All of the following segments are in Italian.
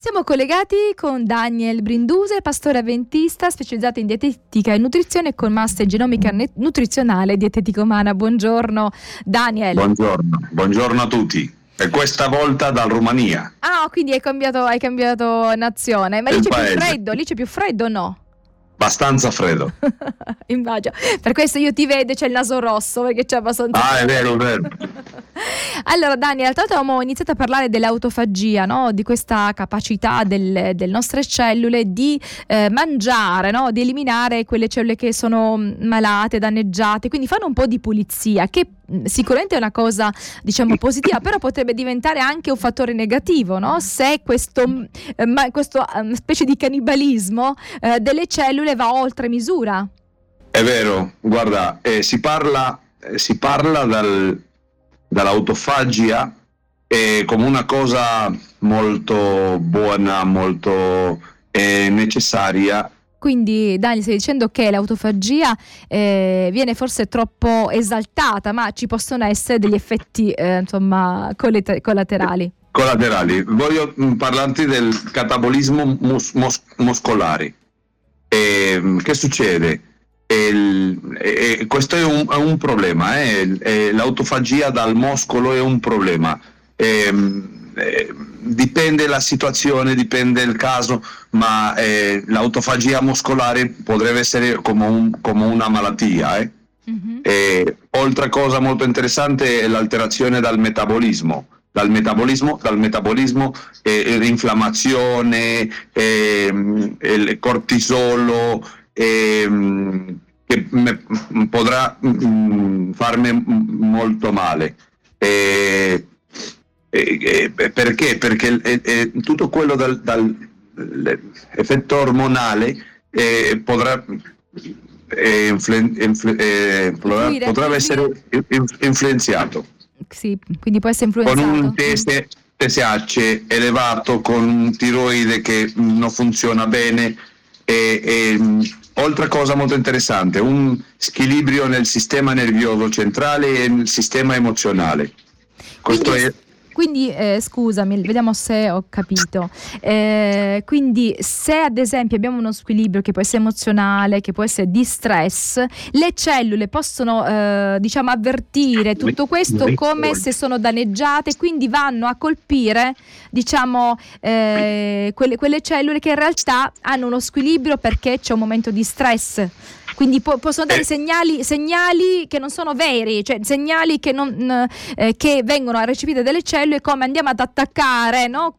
Siamo collegati con Daniel Brinduse, pastore avventista specializzato in dietetica e nutrizione con master genomica nutrizionale e dietetica umana. Buongiorno Daniel. Buongiorno, buongiorno a tutti. E questa volta dalla Romania. Ah, quindi hai cambiato, hai cambiato nazione. Ma lì c'è più freddo, lì c'è più freddo o no? Abbastanza freddo. Immagino. Per questo io ti vedo, c'è il naso rosso perché c'è abbastanza. Ah, è vero, è vero. allora, Dani, l'altro volta avevamo iniziato a parlare dell'autofagia, no? di questa capacità del, delle nostre cellule di eh, mangiare, no? di eliminare quelle cellule che sono malate, danneggiate, quindi fanno un po' di pulizia, che Mm, sicuramente è una cosa diciamo positiva, però potrebbe diventare anche un fattore negativo, no? se questo, mm, eh, questo um, specie di cannibalismo eh, delle cellule va oltre misura. È vero, guarda, eh, si parla, eh, si parla dal, dall'autofagia come una cosa molto buona, molto eh, necessaria quindi Dani stai dicendo che l'autofagia eh, viene forse troppo esaltata, ma ci possono essere degli effetti eh, insomma, collaterali. Collaterali. Voglio mm, parlarti del catabolismo mus- mus- muscolare. Eh, che succede? Il, eh, questo è un, è un problema, eh? l'autofagia dal muscolo è un problema. Ehm, eh, dipende la situazione, dipende il caso, ma eh, l'autofagia muscolare potrebbe essere come, un, come una malattia. Eh? Mm-hmm. E, oltre cosa molto interessante è l'alterazione dal metabolismo. Dal metabolismo, dal metabolismo eh, l'inflammazione, ehm, il cortisolo, che me, potrà mh, farmi molto male. E, eh, eh, perché? Perché eh, tutto quello dal, dall'effetto ormonale eh, potrà, eh, influ, influ, potrà, potrebbe essere influenzato. Sì, quindi può essere influenzato. Con un test TSH elevato, con un tiroide che non funziona bene e, e oltre cosa molto interessante, un squilibrio nel sistema nervoso centrale e nel sistema emozionale. Questo Quindi... quindi eh, scusami, vediamo se ho capito. Eh, quindi se ad esempio abbiamo uno squilibrio che può essere emozionale, che può essere di stress, le cellule possono eh, diciamo avvertire tutto questo come se sono danneggiate, quindi vanno a colpire diciamo eh, quelle, quelle cellule che in realtà hanno uno squilibrio perché c'è un momento di stress. Quindi po- possono dare eh. segnali, segnali, che non sono veri, cioè segnali che, non, eh, che vengono a recepire delle cellule come andiamo ad attaccare, no?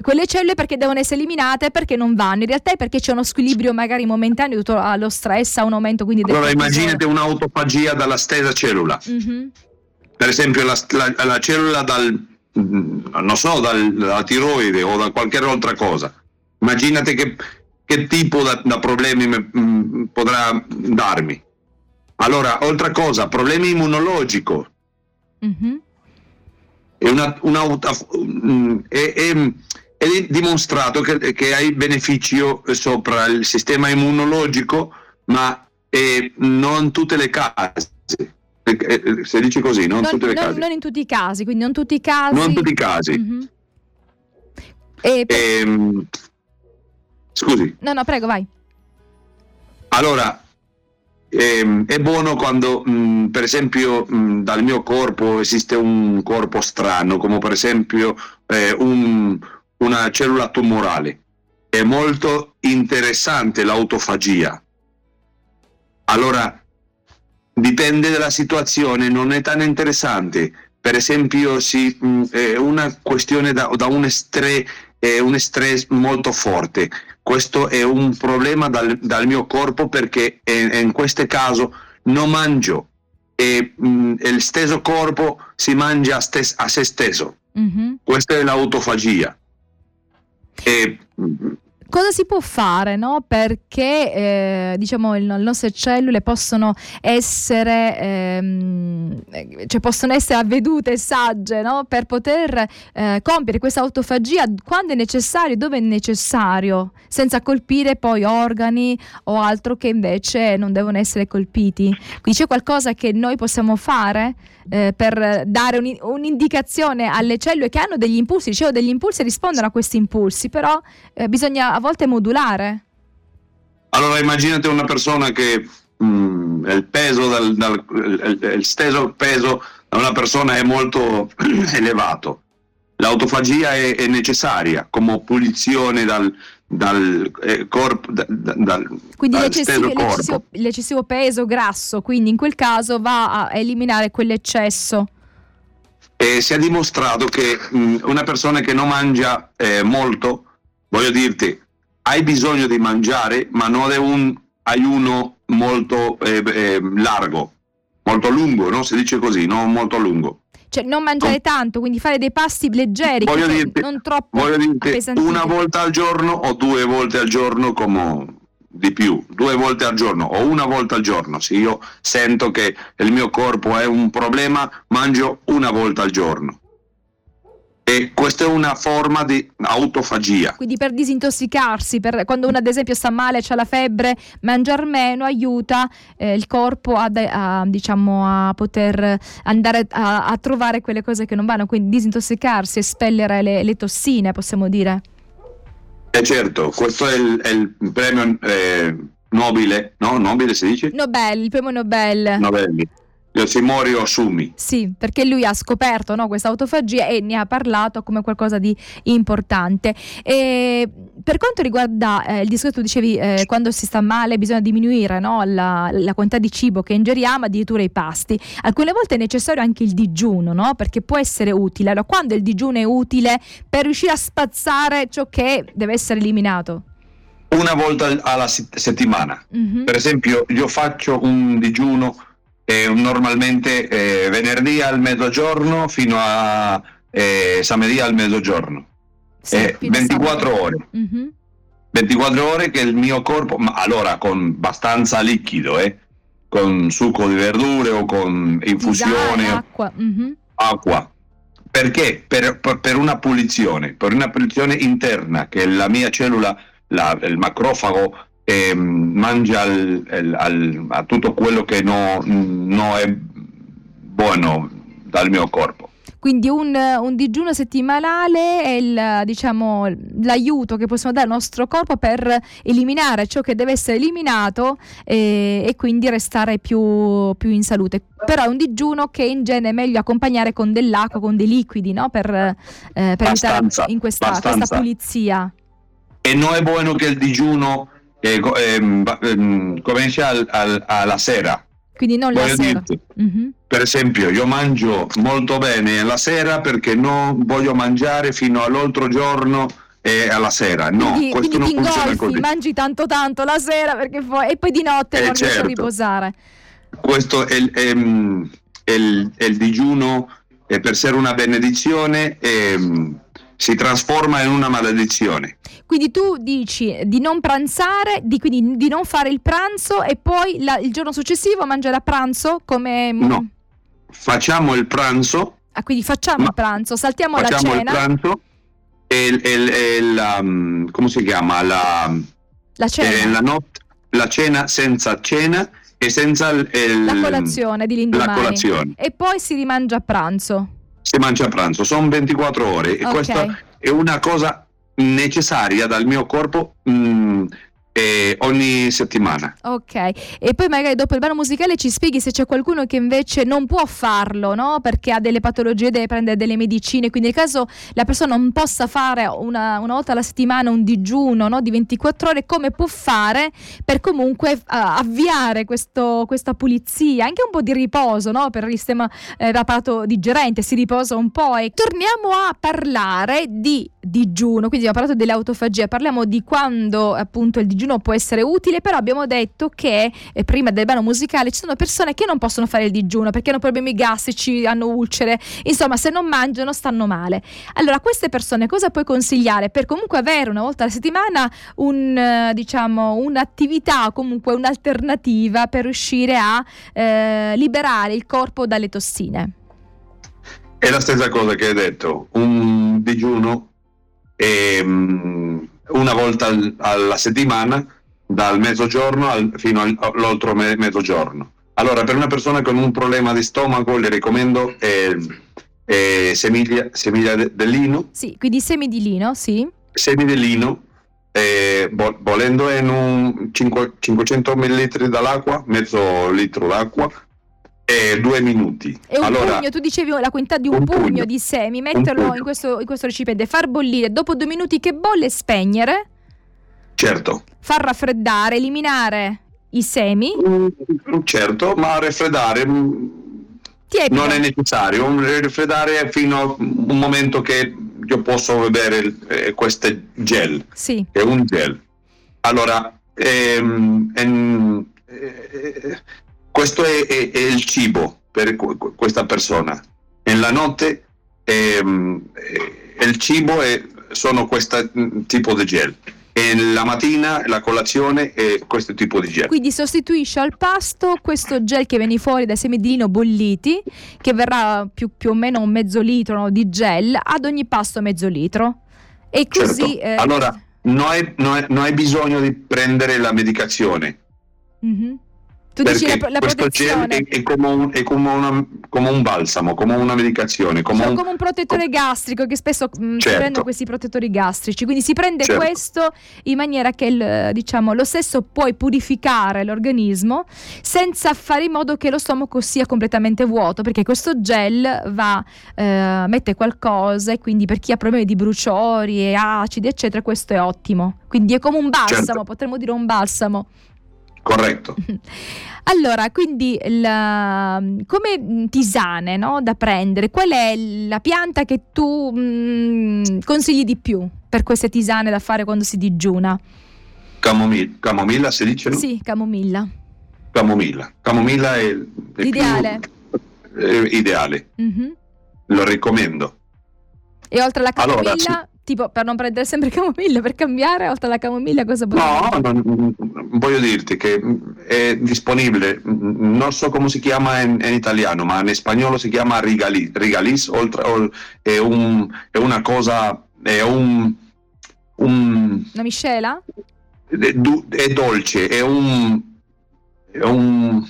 quelle cellule perché devono essere eliminate perché non vanno in realtà è perché c'è uno squilibrio magari momentaneo dovuto allo stress a un aumento quindi allora immaginate un'autofagia dalla stessa cellula mm-hmm. per esempio la, la, la, cellula dal non so dalla tiroide o da qualche altra cosa immaginate che che tipo da, problemi mh, mm, potrà darmi. Allora, oltre cosa, problemi immunologici. Mm-hmm. È, una, una, mm, è, è, è, dimostrato che, che hai beneficio sopra il sistema immunologico, ma non tutte le case. Se dice così, non, non, tutte le non, casi. Non in tutti i casi, quindi non tutti i casi. Non tutti i casi. Mm-hmm. E ehm, Scusi. No, no, prego, vai. Allora, ehm, è buono quando, mh, per esempio, mh, dal mio corpo esiste un corpo strano, come per esempio eh, un, una cellula tumorale. È molto interessante l'autofagia. Allora, dipende dalla situazione, non è tan interessante. Per esempio, si, mh, è una questione da, da un, estre, eh, un stress molto forte questo è un problema dal, dal mio corpo perché in, in questo caso non mangio e mh, mm, il stesso corpo si mangia a, stes- a se stesso. Mm-hmm. Questa è l'autofagia. E, mh, cosa si può fare no? perché eh, diciamo, le nostre cellule possono essere, ehm, cioè possono essere avvedute, sagge no? per poter eh, compiere questa autofagia quando è necessario, dove è necessario, senza colpire poi organi o altro che invece non devono essere colpiti. Quindi c'è qualcosa che noi possiamo fare? Eh, per dare un, un'indicazione alle cellule che hanno degli impulsi, dicevo degli impulsi rispondono a questi impulsi, però eh, bisogna a volte modulare. Allora immaginate una persona che mh, mm, il peso, dal, dal, il, il stesso peso da una persona è molto elevato. L'autofagia è, è necessaria come punizione dal, dal eh, corpo da, dal, quindi dal l'eccessivo, l'eccessivo, l'eccessivo, peso grasso quindi in quel caso va a eliminare quell'eccesso. E si è dimostrato che mh, una persona che non mangia eh, molto voglio dirti hai bisogno di mangiare ma non è un ayuno molto eh, eh largo molto lungo no? si dice così non molto lungo cioè non mangiare tanto, quindi fare dei passi leggeri, voglio dirti, non troppo voglio dirti una volta al giorno o due volte al giorno come di più, due volte al giorno o una volta al giorno. Se io sento che il mio corpo è un problema, mangio una volta al giorno. E questa è una forma di autofagia. Quindi per disintossicarsi, per, quando uno ad esempio sta male, ha la febbre, mangiare meno aiuta eh, il corpo a, a, diciamo, a poter andare a, a, trovare quelle cose che non vanno, quindi disintossicarsi, espellere le, le tossine, possiamo dire. Eh certo, questo è il, è il premio eh, nobile, no? Nobile si dice? Nobel, il premio Nobel. Nobel Yoshimori Osumi. Sì, perché lui ha scoperto no, questa autofagia e ne ha parlato come qualcosa di importante. E per quanto riguarda eh, il discorso, tu dicevi eh, quando si sta male bisogna diminuire no, la, la, quantità di cibo che ingeriamo, addirittura i pasti. Alcune volte è necessario anche il digiuno, no? perché può essere utile. Allora, quando il digiuno è utile per riuscire a spazzare ciò che deve essere eliminato? Una volta alla settimana. Mm-hmm. Per esempio, io faccio un digiuno eh, normalmente eh, venerdì al mezzogiorno fino a eh, sabato al mezzogiorno. Sì, 24 ore. Mm-hmm. 24 ore che il mio corpo, ma allora con abbastanza liquido, eh, con succo di verdure o con infusione, Tisane, acqua. Mm-hmm. acqua. Perché? Per, per, per, una pulizione, per una pulizione interna che la mia cellula, la, il macrofago eh, mangia al, al, a tutto quello che non no è buono dal mio corpo. Quindi un, un, digiuno settimanale è il, diciamo, l'aiuto che possiamo dare al nostro corpo per eliminare ciò che deve essere eliminato e, e quindi restare più, più, in salute. Però è un digiuno che in genere è meglio accompagnare con dell'acqua, con dei liquidi, no? per, eh, per aiutare in questa, questa pulizia. E non è buono che il digiuno eh, eh, comincia al, al, alla sera. Quindi non la sera. Dirti, mm-hmm. Per esempio, io mangio molto bene la sera perché non voglio mangiare fino all'altro giorno e alla sera. No, quindi, questo quindi non funziona così. mangi tanto tanto la sera perché poi, e poi di notte eh, non certo. riesci a certo. riposare. Questo è, è, è, il, è il, digiuno per essere una benedizione. È, si trasforma in una maledizione. Quindi tu dici di non pranzare, di, quindi di non fare il pranzo e poi la, il giorno successivo mangiare a pranzo come... No, facciamo il pranzo. Ah, quindi facciamo il pranzo, saltiamo la cena. Facciamo il pranzo e, e, e la, mm, come si chiama? La, la cena. La, not, la cena senza cena e senza il, la colazione di l'indomani. La colazione. E poi si rimangia a pranzo si mangia a pranzo, sono 24 ore e okay. questa è una cosa necessaria dal mio corpo mh, mm, eh, ogni settimana. Ok, e poi magari dopo il brano musicale ci spieghi se c'è qualcuno che invece non può farlo, no? Perché ha delle patologie, deve prendere delle medicine, quindi nel caso la persona non possa fare una, una volta alla settimana un digiuno no? di 24 ore, come può fare per comunque uh, avviare questo, questa pulizia, anche un po' di riposo no? per il sistema eh, l'apparato digerente, si riposa un po' e torniamo a parlare di digiuno, quindi abbiamo parlato dell'autofagia, parliamo di quando appunto il digiuno può essere utile, però abbiamo detto che eh, prima del brano musicale ci sono persone che non possono fare il digiuno perché hanno problemi gastrici, hanno ulcere, insomma se non mangiano stanno male. Allora queste persone cosa puoi consigliare per comunque avere una volta alla settimana un, eh, diciamo, un'attività, comunque un'alternativa per riuscire a eh, liberare il corpo dalle tossine? È la stessa cosa che hai detto, un digiuno e, um, una volta al, alla settimana dal mezzogiorno al, fino all'altro me, mezzogiorno. allora per una persona con un problema di stomaco le recommendo eh, eh, semiglia, semiglia de, del lino. Sì, quindi semi di lino, sì. Semi di lino, eh, volendo in un 5, 500 ml dall'acqua, mezzo litro d'acqua, e due minuti. E un allora, pugno, tu dicevi la quantità di un, un pugno, pugno, di semi, metterlo in questo, in questo recipiente, far bollire, dopo due minuti che bolle spegnere. Certo. Far raffreddare, eliminare i semi. Mm, certo, ma raffreddare mm, Tiepido. non è necessario, raffreddare fino a un momento che io posso vedere eh, queste gel. Sì. È un gel. Allora, ehm, ehm, eh, questo è, è, è, il cibo per questa persona. Nella notte ehm, eh, il cibo è, sono questo tipo di gel e la mattina la colazione è questo tipo di gel. Quindi sostituisce al pasto questo gel che viene fuori dai semi di lino bolliti, che verrà più, più o meno un mezzo litro no, di gel, ad ogni pasto mezzo litro. E così... Certo. Eh... Allora, non hai, non, hai, non hai, bisogno di prendere la medicazione. Mm-hmm. Tu dici la, la questo gel è, è, come, un, è come, una, come, un, balsamo, come una medicazione. Come, cioè, un, come un, protettore com- gastrico che spesso mh, certo. si prendono questi protettori gastrici. Quindi si prende certo. questo in maniera che il, diciamo, lo stesso puoi purificare l'organismo senza fare in modo che lo stomaco sia completamente vuoto, perché questo gel va, eh, mette qualcosa e quindi per chi ha problemi di bruciori e acidi, eccetera, questo è ottimo. Quindi è come un balsamo, certo. potremmo dire un balsamo. Corretto. Allora, quindi la, come tisane no, da prendere, qual è la pianta che tu mh, mm, consigli di più per queste tisane da fare quando si digiuna? Camomilla, camomilla si dice? No? Sì, camomilla. Camomilla. Camomilla è, è l'ideale. Più, è ideale. Mm-hmm. Lo recommendo. E oltre alla camomilla, allora, tipo per non prendere sempre camomilla, per cambiare oltre alla camomilla cosa No, non, voglio dirti che è disponibile, non so come si chiama in, in italiano, ma in spagnolo si chiama rigalis, rigalis oltre, è, un, è, una cosa, è un, un... Una miscela? È, è dolce, è un, è un...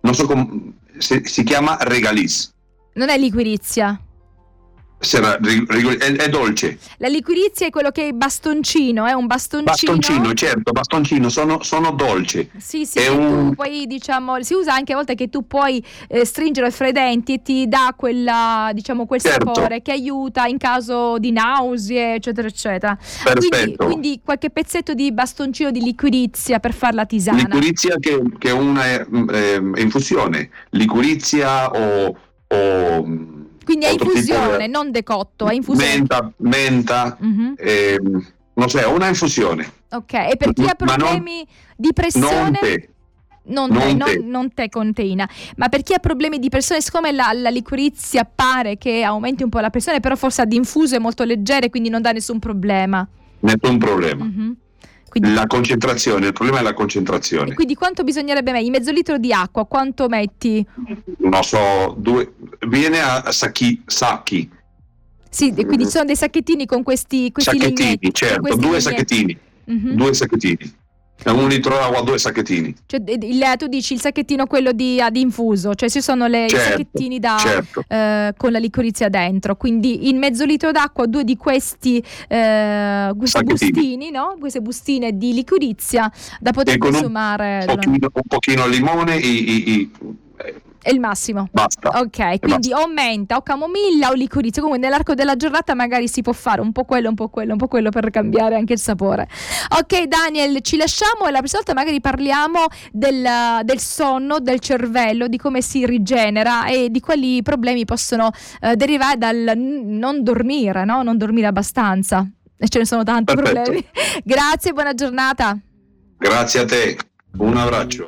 non so come... Si, si chiama regalis. Non è liquirizia è, è, dolce. La liquirizia è quello che è bastoncino, è un bastoncino. Bastoncino, certo, bastoncino, sono, sono dolci. Sì, sì, un... poi diciamo, si usa anche a volte che tu puoi eh, stringere fra i denti e ti dà quella, diciamo, quel certo. sapore che aiuta in caso di nausea, eccetera, eccetera. Quindi, quindi, qualche pezzetto di bastoncino di liquirizia per fare la tisana. Liquirizia che, che è una eh, infusione, liquirizia o, o quindi è infusione, non decotto, è infusione. Menta, menta mm-hmm. eh, non so, una infusione. Ok, e per chi ha problemi non, di pressione... Non te. Non, non, te, non, non te conteina, ma per chi ha problemi di pressione, siccome la, la liquirizia pare che aumenti un po' la pressione, però forse ad infuso è molto leggera e quindi non dà nessun problema. Nessun problema. Mm-hmm. Quindi, la concentrazione, il problema è la concentrazione. quindi quanto bisognerebbe mettere? Mezzo litro di acqua, quanto metti? Non so, due, viene a sacchi. sacchi. Sì, quindi sono dei sacchettini con questi, questi sacchettini, legnetti, certo, due legnetti. sacchettini. Mm-hmm. Due sacchettini. Un litro d'acqua, due sacchettini. Cioè, il, tu dici il sacchettino quello di, ad infuso, cioè ci sono le, certo, i sacchettini da, certo. eh, con la liquirizia dentro. Quindi in mezzo litro d'acqua, due di questi, eh, questi bustini, no? queste bustine di liquirizia da poter consumare. Un pochino, un pochino limone, i, i, i è il massimo. Basta. Ok, quindi basta. o menta o camomilla o liquirizia. Comunque nell'arco della giornata magari si può fare un po' quello, un po' quello, un po' quello per cambiare anche il sapore. Ok, Daniel, ci lasciamo e la prossima volta magari parliamo del, del sonno, del cervello, di come si rigenera e di quali problemi possono eh, derivare dal non dormire, no? Non dormire abbastanza. E ce ne sono tanti Perfetto. problemi. Grazie, buona giornata. Grazie a te. Un abbraccio.